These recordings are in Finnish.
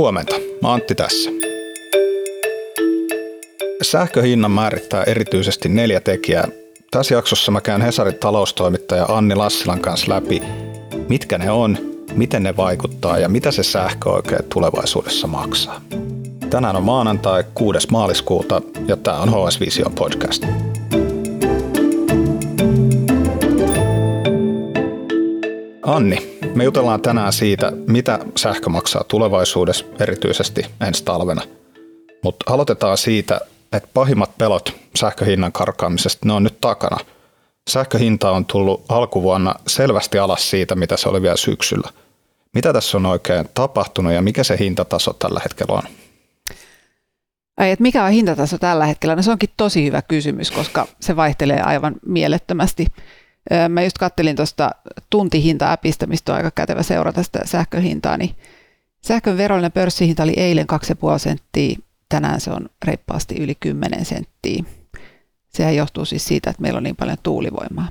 Huomenta, Antti tässä. Sähköhinnan määrittää erityisesti neljä tekijää. Tässä jaksossa mä käyn Hesarin taloustoimittaja Anni Lassilan kanssa läpi, mitkä ne on, miten ne vaikuttaa ja mitä se sähkö oikein tulevaisuudessa maksaa. Tänään on maanantai 6. maaliskuuta ja tämä on HS Vision podcast. Anni, me jutellaan tänään siitä, mitä sähkö maksaa tulevaisuudessa, erityisesti ensi talvena. Mutta aloitetaan siitä, että pahimmat pelot sähköhinnan karkaamisesta, ne on nyt takana. Sähköhinta on tullut alkuvuonna selvästi alas siitä, mitä se oli vielä syksyllä. Mitä tässä on oikein tapahtunut ja mikä se hintataso tällä hetkellä on? Ai, että mikä on hintataso tällä hetkellä? No se onkin tosi hyvä kysymys, koska se vaihtelee aivan mielettömästi. Mä just kattelin tuosta tuntihinta-appista, mistä on aika kätevä seurata sitä sähköhintaa, niin sähkön verollinen pörssihinta oli eilen 2,5 senttiä, tänään se on reippaasti yli 10 senttiä. Sehän johtuu siis siitä, että meillä on niin paljon tuulivoimaa.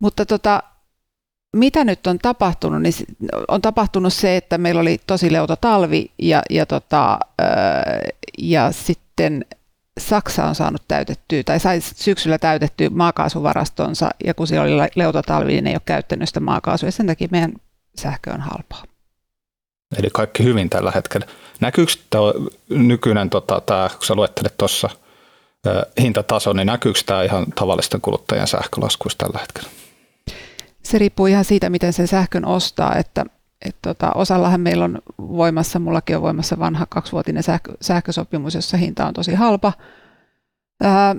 Mutta tota, mitä nyt on tapahtunut, niin on tapahtunut se, että meillä oli tosi leuto talvi ja, ja, tota, ja sitten Saksa on saanut täytettyä tai sai syksyllä täytettyä maakaasuvarastonsa ja kun siellä oli leutotalvi, niin ei ole käyttänyt sitä maakaasua ja sen takia meidän sähkö on halpaa. Eli kaikki hyvin tällä hetkellä. Näkyykö tämä nykyinen, tota, tämä, kun sä luettelet tuossa hintataso, niin näkyykö tämä ihan tavallisten kuluttajien sähkölaskuissa tällä hetkellä? Se riippuu ihan siitä, miten sen sähkön ostaa, että et tota, osallahan meillä on voimassa, mullakin on voimassa vanha kaksivuotinen sähkö, sähkösopimus, jossa hinta on tosi halpa. Ää,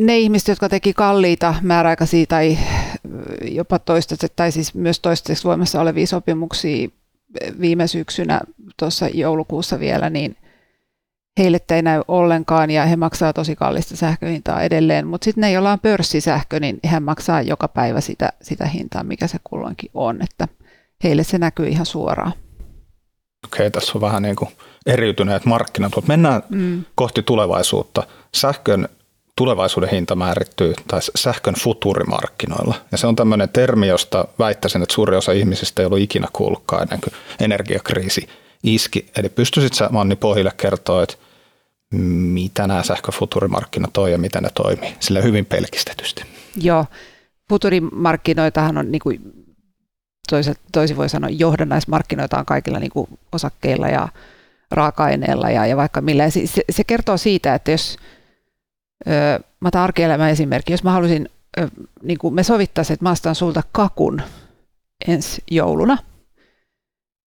ne ihmiset, jotka teki kalliita määräaikaisia tai jopa toistaiseksi, tai siis myös toistaiseksi voimassa olevia sopimuksia viime syksynä tuossa joulukuussa vielä, niin heille ei näy ollenkaan ja he maksaa tosi kallista sähköhintaa edelleen, mutta sitten ne, joilla on pörssisähkö, niin hän maksaa joka päivä sitä, sitä hintaa, mikä se kulloinkin on, että – heille se näkyy ihan suoraan. Okei, tässä on vähän niin kuin eriytyneet markkinat, mutta mennään mm. kohti tulevaisuutta. Sähkön tulevaisuuden hinta määrittyy tai sähkön futurimarkkinoilla. Ja se on tämmöinen termi, josta väittäisin, että suuri osa ihmisistä ei ollut ikinä kuullutkaan ennen kuin energiakriisi iski. Eli pystyisit sä Manni Pohjille kertoa, että mitä nämä sähköfuturimarkkinat on ja miten ne toimii, sillä hyvin pelkistetysti. Joo, futurimarkkinoitahan on niin kuin toiset, toisin voi sanoa johdannaismarkkinoita on kaikilla niin kuin osakkeilla ja raaka-aineilla ja, ja vaikka millä. Se, se kertoo siitä, että jos, ö, mä otan arkielämän esimerkki, jos mä haluaisin, ö, niin kuin me sovittaisiin, että mä ostan sulta kakun ensi jouluna,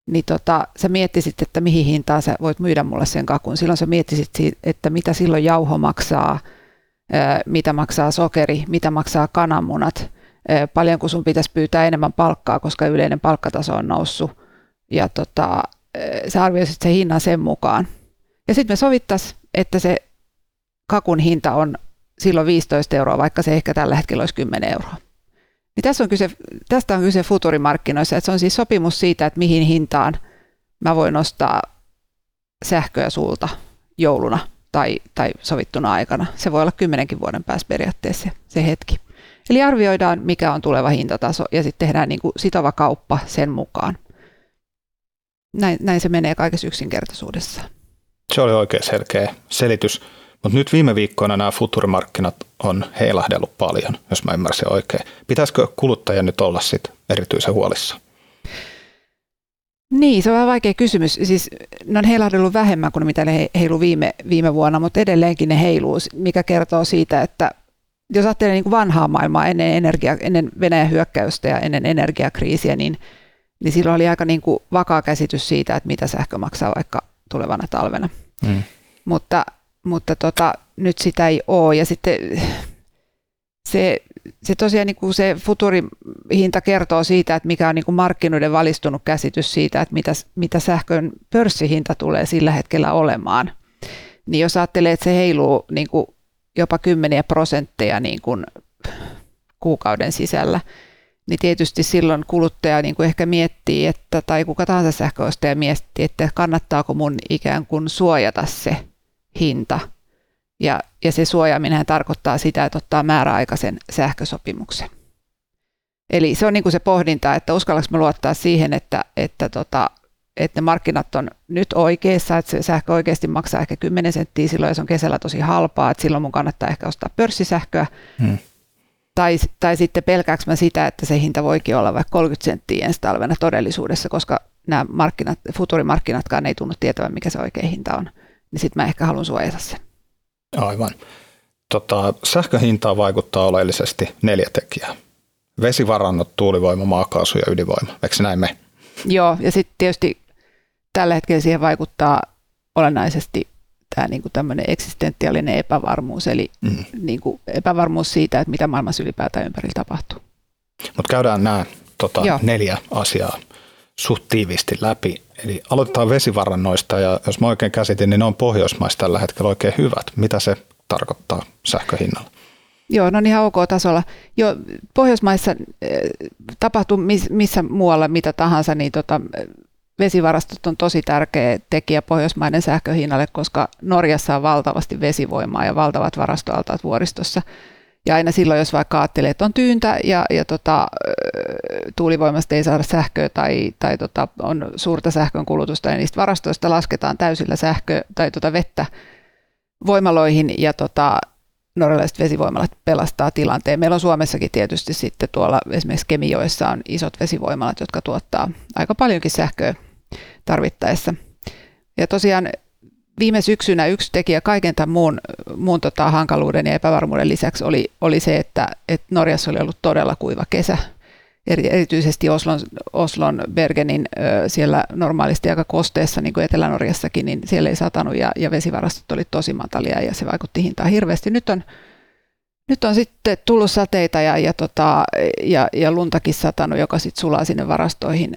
niin tota, sä miettisit, että mihin hintaan sä voit myydä mulle sen kakun. Silloin sä miettisit, että mitä silloin jauho maksaa, mitä maksaa sokeri, mitä maksaa kananmunat, paljonko sun pitäisi pyytää enemmän palkkaa, koska yleinen palkkataso on noussut. Ja tota, sä arvioisit sen hinnan sen mukaan. Ja sitten me sovittaisiin, että se kakun hinta on silloin 15 euroa, vaikka se ehkä tällä hetkellä olisi 10 euroa. Niin tässä on kyse, tästä on kyse futurimarkkinoissa, että se on siis sopimus siitä, että mihin hintaan mä voin ostaa sähköä sulta jouluna tai, tai sovittuna aikana. Se voi olla kymmenenkin vuoden päässä periaatteessa se hetki. Eli arvioidaan, mikä on tuleva hintataso ja sitten tehdään niin kuin sitova kauppa sen mukaan. Näin, näin se menee kaikessa yksinkertaisuudessa. Se oli oikein selkeä selitys. Mutta nyt viime viikkoina nämä futurimarkkinat on heilahdellut paljon, jos mä ymmärsin oikein. Pitäisikö kuluttajien nyt olla sit erityisen huolissa? Niin, se on vähän vaikea kysymys. Siis ne on heilahdellut vähemmän kuin mitä ne heilu viime, viime vuonna, mutta edelleenkin ne heiluu, mikä kertoo siitä, että jos ajattelee niin kuin vanhaa maailmaa ennen, energia, ennen Venäjän hyökkäystä ja ennen energiakriisiä, niin, niin silloin oli aika niin kuin vakaa käsitys siitä, että mitä sähkö maksaa vaikka tulevana talvena. Mm. Mutta, mutta tota, nyt sitä ei ole. Ja sitten se, se tosiaan niin kuin se futurihinta kertoo siitä, että mikä on niin kuin markkinoiden valistunut käsitys siitä, että mitä, mitä sähkön pörssihinta tulee sillä hetkellä olemaan. Niin jos ajattelee, että se heiluu niin kuin jopa kymmeniä prosentteja niin kuin kuukauden sisällä, niin tietysti silloin kuluttaja niin kuin ehkä miettii, että, tai kuka tahansa sähköostaja miettii, että kannattaako mun ikään kuin suojata se hinta. Ja, ja se suojaaminen tarkoittaa sitä, että ottaa määräaikaisen sähkösopimuksen. Eli se on niin kuin se pohdinta, että uskallanko mä luottaa siihen, että, että tota, että ne markkinat on nyt oikeassa, että se sähkö oikeasti maksaa ehkä 10 senttiä silloin, jos on kesällä tosi halpaa, että silloin mun kannattaa ehkä ostaa pörssisähköä. Hmm. Tai, tai sitten pelkääkö mä sitä, että se hinta voikin olla vaikka 30 senttiä ensi talvena todellisuudessa, koska nämä markkinat, futurimarkkinatkaan ei tunnu tietävän, mikä se oikea hinta on. Niin sitten mä ehkä haluan suojata sen. Aivan. Tota, sähköhintaan vaikuttaa oleellisesti neljä tekijää. Vesivarannot, tuulivoima, maakaasu ja ydinvoima. Eikö näin me? Joo, ja sitten tietysti tällä hetkellä siihen vaikuttaa olennaisesti tämä niin kuin tämmöinen eksistentiaalinen epävarmuus, eli mm. niin kuin epävarmuus siitä, että mitä maailmassa ylipäätään ympärillä tapahtuu. Mutta käydään nämä tota, neljä asiaa suht tiiviisti läpi. Eli aloitetaan vesivarannoista ja jos mä oikein käsitin, niin ne on Pohjoismaissa tällä hetkellä oikein hyvät. Mitä se tarkoittaa sähköhinnalla? Joo, no ihan ok-tasolla. Jo Pohjoismaissa eh, tapahtuu missä muualla mitä tahansa, niin tota, vesivarastot on tosi tärkeä tekijä pohjoismaiden sähköhinnalle, koska Norjassa on valtavasti vesivoimaa ja valtavat varastoaltaat vuoristossa. Ja aina silloin, jos vaikka ajattelee, että on tyyntä ja, ja tota, tuulivoimasta ei saada sähköä tai, tai tota, on suurta sähkön kulutusta, ja niistä varastoista lasketaan täysillä sähkö tai tota vettä voimaloihin ja tota, norjalaiset vesivoimalat pelastaa tilanteen. Meillä on Suomessakin tietysti sitten tuolla esimerkiksi Kemijoessa on isot vesivoimalat, jotka tuottaa aika paljonkin sähköä tarvittaessa. Ja tosiaan viime syksynä yksi tekijä kaiken tämän muun, muun tota hankaluuden ja epävarmuuden lisäksi oli, oli se, että, että Norjassa oli ollut todella kuiva kesä. Erityisesti Oslon, Oslon Bergenin siellä normaalisti aika kosteessa, niin kuin Etelä-Norjassakin, niin siellä ei satanut ja, ja vesivarastot oli tosi matalia ja se vaikutti hintaan hirveästi. Nyt on, nyt on sitten tullut sateita ja, ja, tota, ja, ja luntakin satanut, joka sitten sulaa sinne varastoihin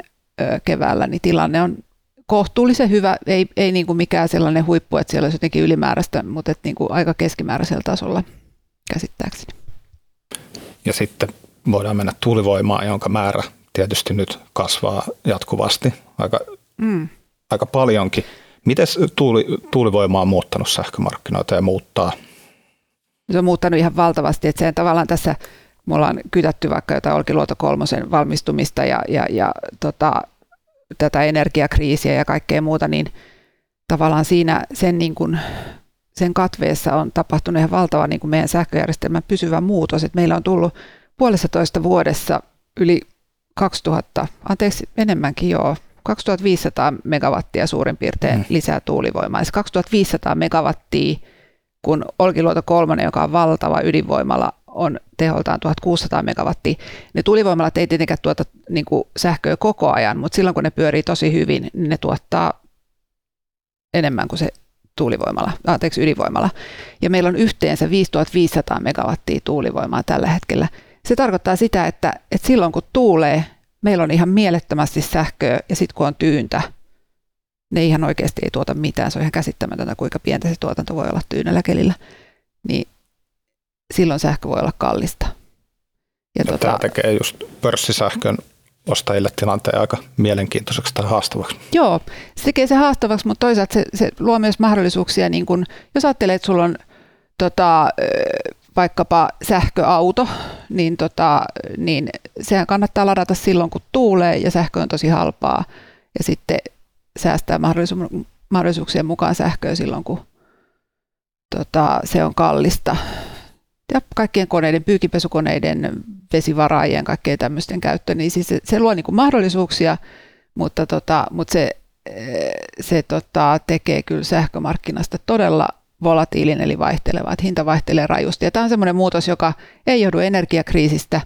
keväällä, niin tilanne on kohtuullisen hyvä, ei, ei niin kuin mikään sellainen huippu, että siellä olisi jotenkin ylimääräistä, mutta että niin kuin aika keskimääräisellä tasolla käsittääkseni. Ja sitten voidaan mennä tuulivoimaan, jonka määrä tietysti nyt kasvaa jatkuvasti aika, mm. aika paljonkin. Miten tuuli, tuulivoima on muuttanut sähkömarkkinoita ja muuttaa? Se on muuttanut ihan valtavasti, että se tavallaan tässä me ollaan kytätty vaikka jotain Olkiluoto kolmosen valmistumista ja, ja, ja tota, tätä energiakriisiä ja kaikkea muuta, niin tavallaan siinä sen, niin kuin, sen katveessa on tapahtunut ihan valtava niin kuin meidän sähköjärjestelmän pysyvä muutos. että meillä on tullut puolessa toista vuodessa yli 2000, anteeksi enemmänkin joo, 2500 megawattia suurin piirtein mm. lisää tuulivoimaa. Se 2500 megawattia, kun Olkiluoto kolmonen, joka on valtava ydinvoimala, on teholtaan 1600 megawattia. Ne tuulivoimalat ei tietenkään tuota niin kuin sähköä koko ajan, mutta silloin kun ne pyörii tosi hyvin, niin ne tuottaa enemmän kuin se tuulivoimala, anteeksi ydinvoimala. Ja meillä on yhteensä 5500 megawattia tuulivoimaa tällä hetkellä. Se tarkoittaa sitä, että, että silloin kun tuulee, meillä on ihan mielettömästi sähköä ja sitten kun on tyyntä, ne ihan oikeasti ei tuota mitään. Se on ihan käsittämätöntä, kuinka pientä se tuotanto voi olla tyynellä kelillä. Niin silloin sähkö voi olla kallista. Ja no, tota, tämä tekee just pörssisähkön ostajille tilanteen aika mielenkiintoiseksi tai haastavaksi. Joo, se tekee se haastavaksi, mutta toisaalta se, se luo myös mahdollisuuksia, niin kun, jos ajattelee, että sulla on tota, vaikkapa sähköauto, niin, tota, niin sehän kannattaa ladata silloin, kun tuulee ja sähkö on tosi halpaa ja sitten säästää mahdollisu- mahdollisuuksien mukaan sähköä silloin, kun tota, se on kallista ja kaikkien koneiden, pyykipesukoneiden, vesivaraajien, kaikkeen tämmöisten käyttö, niin siis se, se luo niin kuin mahdollisuuksia, mutta, tota, mutta se, se tota, tekee kyllä sähkömarkkinasta todella volatiilin eli vaihteleva, että hinta vaihtelee rajusti. Ja tämä on semmoinen muutos, joka ei johdu energiakriisistä,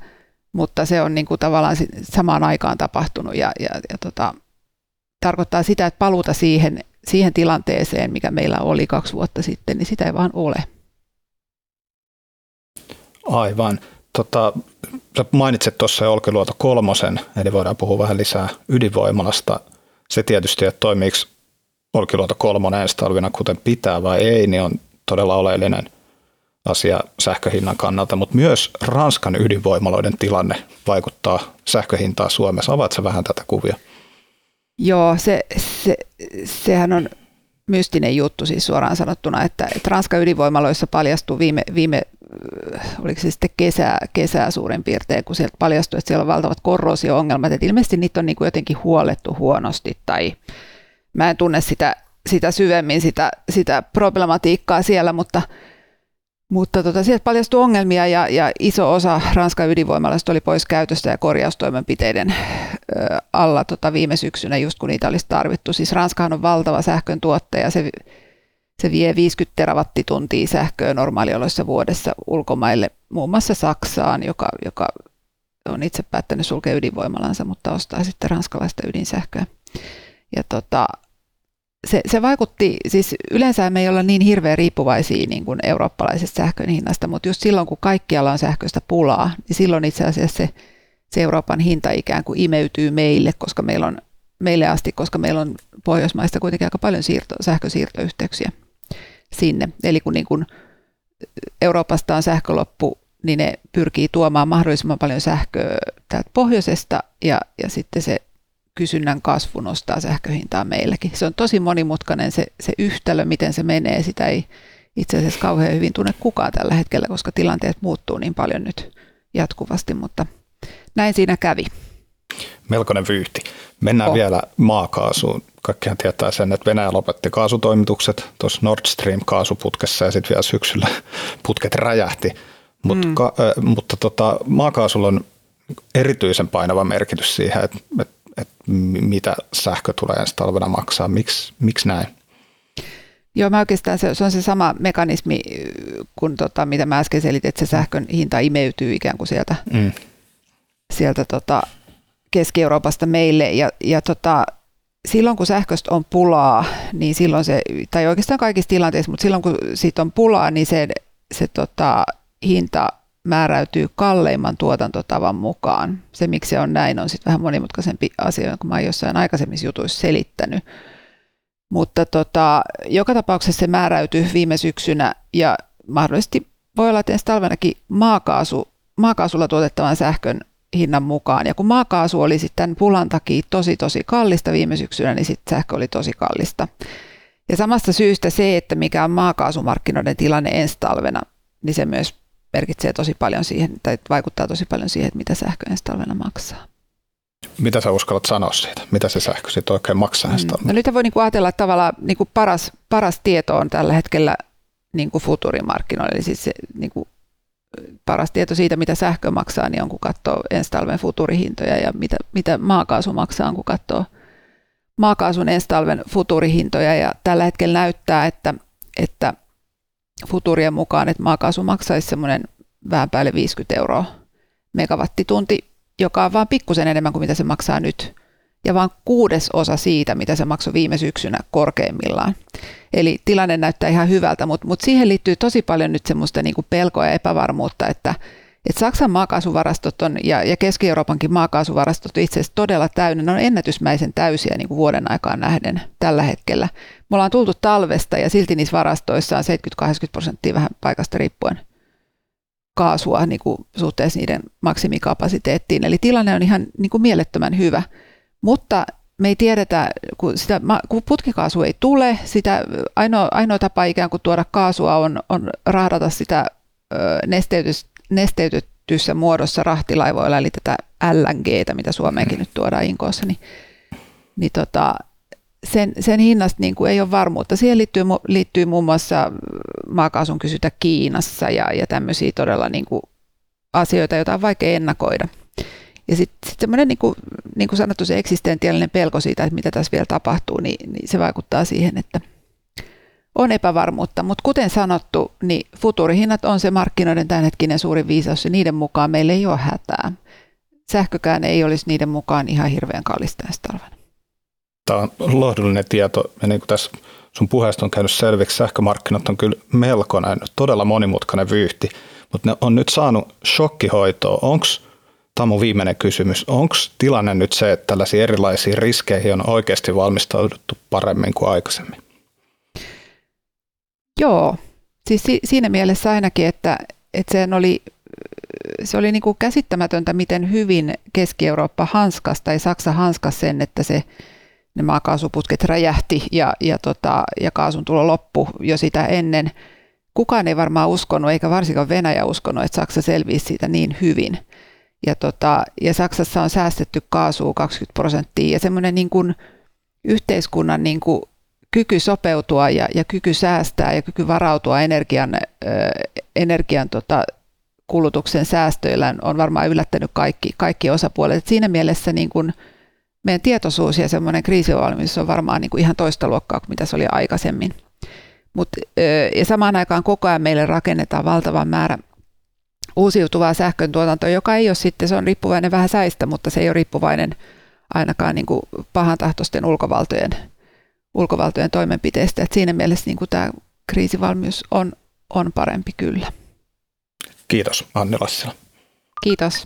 mutta se on niin kuin tavallaan samaan aikaan tapahtunut ja, ja, ja tota, tarkoittaa sitä, että paluuta siihen, siihen tilanteeseen, mikä meillä oli kaksi vuotta sitten, niin sitä ei vaan ole. Aivan. Tota, sä mainitsit tuossa Olkiluoto kolmosen, eli voidaan puhua vähän lisää ydinvoimalasta. Se tietysti, että toimiiko Olkiluoto kolmonen ensi talvina kuten pitää vai ei, niin on todella oleellinen asia sähköhinnan kannalta, mutta myös Ranskan ydinvoimaloiden tilanne vaikuttaa sähköhintaa Suomessa. Avaatko vähän tätä kuvia? Joo, se, se, sehän on mystinen juttu siis suoraan sanottuna, että, että Ranskan ydinvoimaloissa paljastui viime, viime oliko se sitten kesää, kesää suurin piirtein, kun sieltä paljastui, että siellä on valtavat korrosio-ongelmat, että ilmeisesti niitä on niin kuin jotenkin huolettu huonosti tai mä en tunne sitä, sitä syvemmin, sitä, sitä problematiikkaa siellä, mutta, mutta tota, sieltä paljastui ongelmia ja, ja iso osa Ranskan ydinvoimalaista oli pois käytöstä ja korjaustoimenpiteiden ö, alla tota, viime syksynä, just kun niitä olisi tarvittu. Siis Ranskahan on valtava sähkön tuottaja, se, se vie 50 terawattituntia sähköä normaalioloissa vuodessa ulkomaille, muun muassa Saksaan, joka, joka on itse päättänyt sulkea ydinvoimalansa, mutta ostaa sitten ranskalaista ydinsähköä. Ja tota, se, se vaikutti, siis yleensä me ei olla niin hirveän riippuvaisia niin kuin eurooppalaisesta sähkön hinnasta, mutta just silloin kun kaikkialla on sähköistä pulaa, niin silloin itse asiassa se, se Euroopan hinta ikään kuin imeytyy meille, koska meillä on, meille asti, koska meillä on Pohjoismaista kuitenkin aika paljon siirto, sähkösiirtoyhteyksiä sinne. Eli kun niin kuin Euroopasta on sähköloppu, niin ne pyrkii tuomaan mahdollisimman paljon sähköä täältä pohjoisesta ja, ja sitten se kysynnän kasvu nostaa sähköhintaa meilläkin. Se on tosi monimutkainen se, se yhtälö, miten se menee. Sitä ei itse asiassa kauhean hyvin tunne kukaan tällä hetkellä, koska tilanteet muuttuu niin paljon nyt jatkuvasti, mutta näin siinä kävi. Melkoinen vyyhti. Mennään oh. vielä maakaasuun. Kaikkihan tietää sen, että Venäjä lopetti kaasutoimitukset tuossa Nord Stream kaasuputkessa ja sitten vielä syksyllä putket räjähti. Mut, mm. ka, äh, mutta tota, maakaasulla on erityisen painava merkitys siihen, että, että, että mitä sähkö tulee ensi talvena maksaa. Miks, miksi näin? Joo, mä oikeastaan se, se on se sama mekanismi kuin tota, mitä mä äsken selitin, että se sähkön hinta imeytyy ikään kuin sieltä, mm. sieltä tota, Keski-Euroopasta meille. Ja, ja tota, silloin kun sähköstä on pulaa, niin silloin se, tai oikeastaan kaikissa tilanteissa, mutta silloin kun siitä on pulaa, niin se, se tota, hinta määräytyy kalleimman tuotantotavan mukaan. Se, miksi se on näin, on sitten vähän monimutkaisempi asia, kun mä oon jossain aikaisemmissa jutuissa selittänyt. Mutta tota, joka tapauksessa se määräytyy viime syksynä ja mahdollisesti voi olla, että ensi talvenakin maakaasu, maakaasulla tuotettavan sähkön hinnan mukaan. Ja kun maakaasu oli sitten pulan takia tosi tosi kallista viime syksynä, niin sitten sähkö oli tosi kallista. Ja samasta syystä se, että mikä on maakaasumarkkinoiden tilanne ensi talvena, niin se myös merkitsee tosi paljon siihen, tai vaikuttaa tosi paljon siihen, että mitä sähkö ensi talvena maksaa. Mitä sä uskallat sanoa siitä? Mitä se sähkö sitten oikein maksaa ensi mm. No nyt voi niinku ajatella, että tavallaan niinku paras, paras tieto on tällä hetkellä niinku futurimarkkinoilla, eli siis se, niinku, paras tieto siitä, mitä sähkö maksaa, niin on kun katsoo ensi talven futurihintoja ja mitä, mitä maakaasu maksaa, kun katsoo maakaasun ensi talven futurihintoja ja tällä hetkellä näyttää, että, että futurien mukaan, että maakaasu maksaisi semmoinen vähän päälle 50 euroa megawattitunti, joka on vain pikkusen enemmän kuin mitä se maksaa nyt. Ja vain kuudes osa siitä, mitä se maksoi viime syksynä korkeimmillaan. Eli tilanne näyttää ihan hyvältä, mutta, mutta siihen liittyy tosi paljon nyt semmoista niin kuin pelkoa ja epävarmuutta, että, että Saksan maakaasuvarastot on, ja, ja Keski-Euroopankin maakaasuvarastot itse asiassa todella täynnä. Ne on ennätysmäisen täysiä niin kuin vuoden aikaan nähden tällä hetkellä. Me ollaan tultu talvesta ja silti niissä varastoissa on 70-80 prosenttia vähän paikasta riippuen kaasua niin kuin suhteessa niiden maksimikapasiteettiin. Eli tilanne on ihan niin kuin mielettömän hyvä. Mutta me ei tiedetä, kun, sitä, kun putkikaasu ei tule, sitä ainoa, ainoa tapa ikään kuin tuoda kaasua on, on rahdata sitä nesteytys, nesteytetyssä muodossa rahtilaivoilla, eli tätä LNGtä, mitä Suomeenkin nyt tuodaan Inkoossa, niin, niin tota, sen, sen hinnasta niin kuin ei ole varmuutta. Siihen liittyy, liittyy muun muassa maakaasun kysyntä Kiinassa ja, ja tämmöisiä todella niin kuin asioita, joita on vaikea ennakoida. Ja sitten sit semmoinen, niin kuin, niin kuin sanottu, se eksistentiaalinen pelko siitä, että mitä tässä vielä tapahtuu, niin, niin se vaikuttaa siihen, että on epävarmuutta. Mutta kuten sanottu, niin futurihinnat on se markkinoiden tämänhetkinen suuri viisaus ja niiden mukaan meillä ei ole hätää. Sähkökään ei olisi niiden mukaan ihan hirveän kallista ensi talvena. Tämä on lohdullinen tieto ja niin kuin tässä sun puheesta on käynyt selviksi, sähkömarkkinat on kyllä melkoinen, todella monimutkainen vyyhti, mutta ne on nyt saanut shokkihoitoa. Onko, tämä mun viimeinen kysymys, onko tilanne nyt se, että tällaisiin erilaisiin riskeihin on oikeasti valmistauduttu paremmin kuin aikaisemmin? Joo, siis si- siinä mielessä ainakin, että, että sen oli, se oli niin kuin käsittämätöntä, miten hyvin Keski-Eurooppa hanskasi tai Saksa hanskasi sen, että se ne maakaasuputket räjähti ja, ja, tota, ja kaasun tulo loppu jo sitä ennen. Kukaan ei varmaan uskonut, eikä varsinkaan Venäjä uskonut, että Saksa selviisi siitä niin hyvin. Ja, tota, ja Saksassa on säästetty kaasua 20 prosenttia ja semmoinen niin kuin yhteiskunnan niin kuin kyky sopeutua ja, ja kyky säästää ja kyky varautua energian, energian tota, kulutuksen säästöillä on varmaan yllättänyt kaikki, kaikki osapuolet. Et siinä mielessä niin kuin meidän tietoisuus ja semmoinen kriisivalmius on varmaan niin kuin ihan toista luokkaa kuin mitä se oli aikaisemmin. Mut, ja samaan aikaan koko ajan meille rakennetaan valtava määrä uusiutuvaa sähkön tuotantoa, joka ei ole sitten, se on riippuvainen vähän säistä, mutta se ei ole riippuvainen ainakaan niin kuin pahantahtoisten ulkovaltojen, ulkovaltojen toimenpiteistä. Et siinä mielessä niin kuin tämä kriisivalmius on, on parempi kyllä. Kiitos Anni Lassila. Kiitos.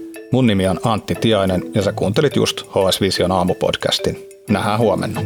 Mun nimi on Antti Tiainen ja sä kuuntelit just HS Vision aamupodcastin. Nähdään huomenna.